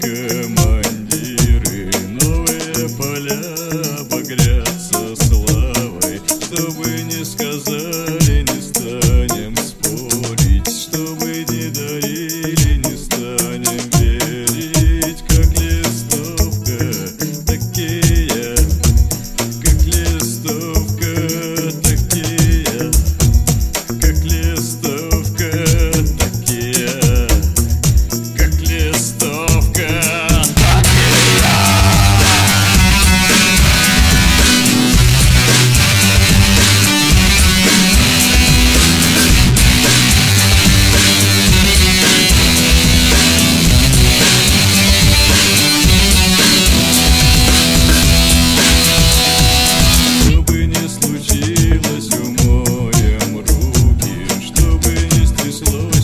командиры, новые поля багря. slow.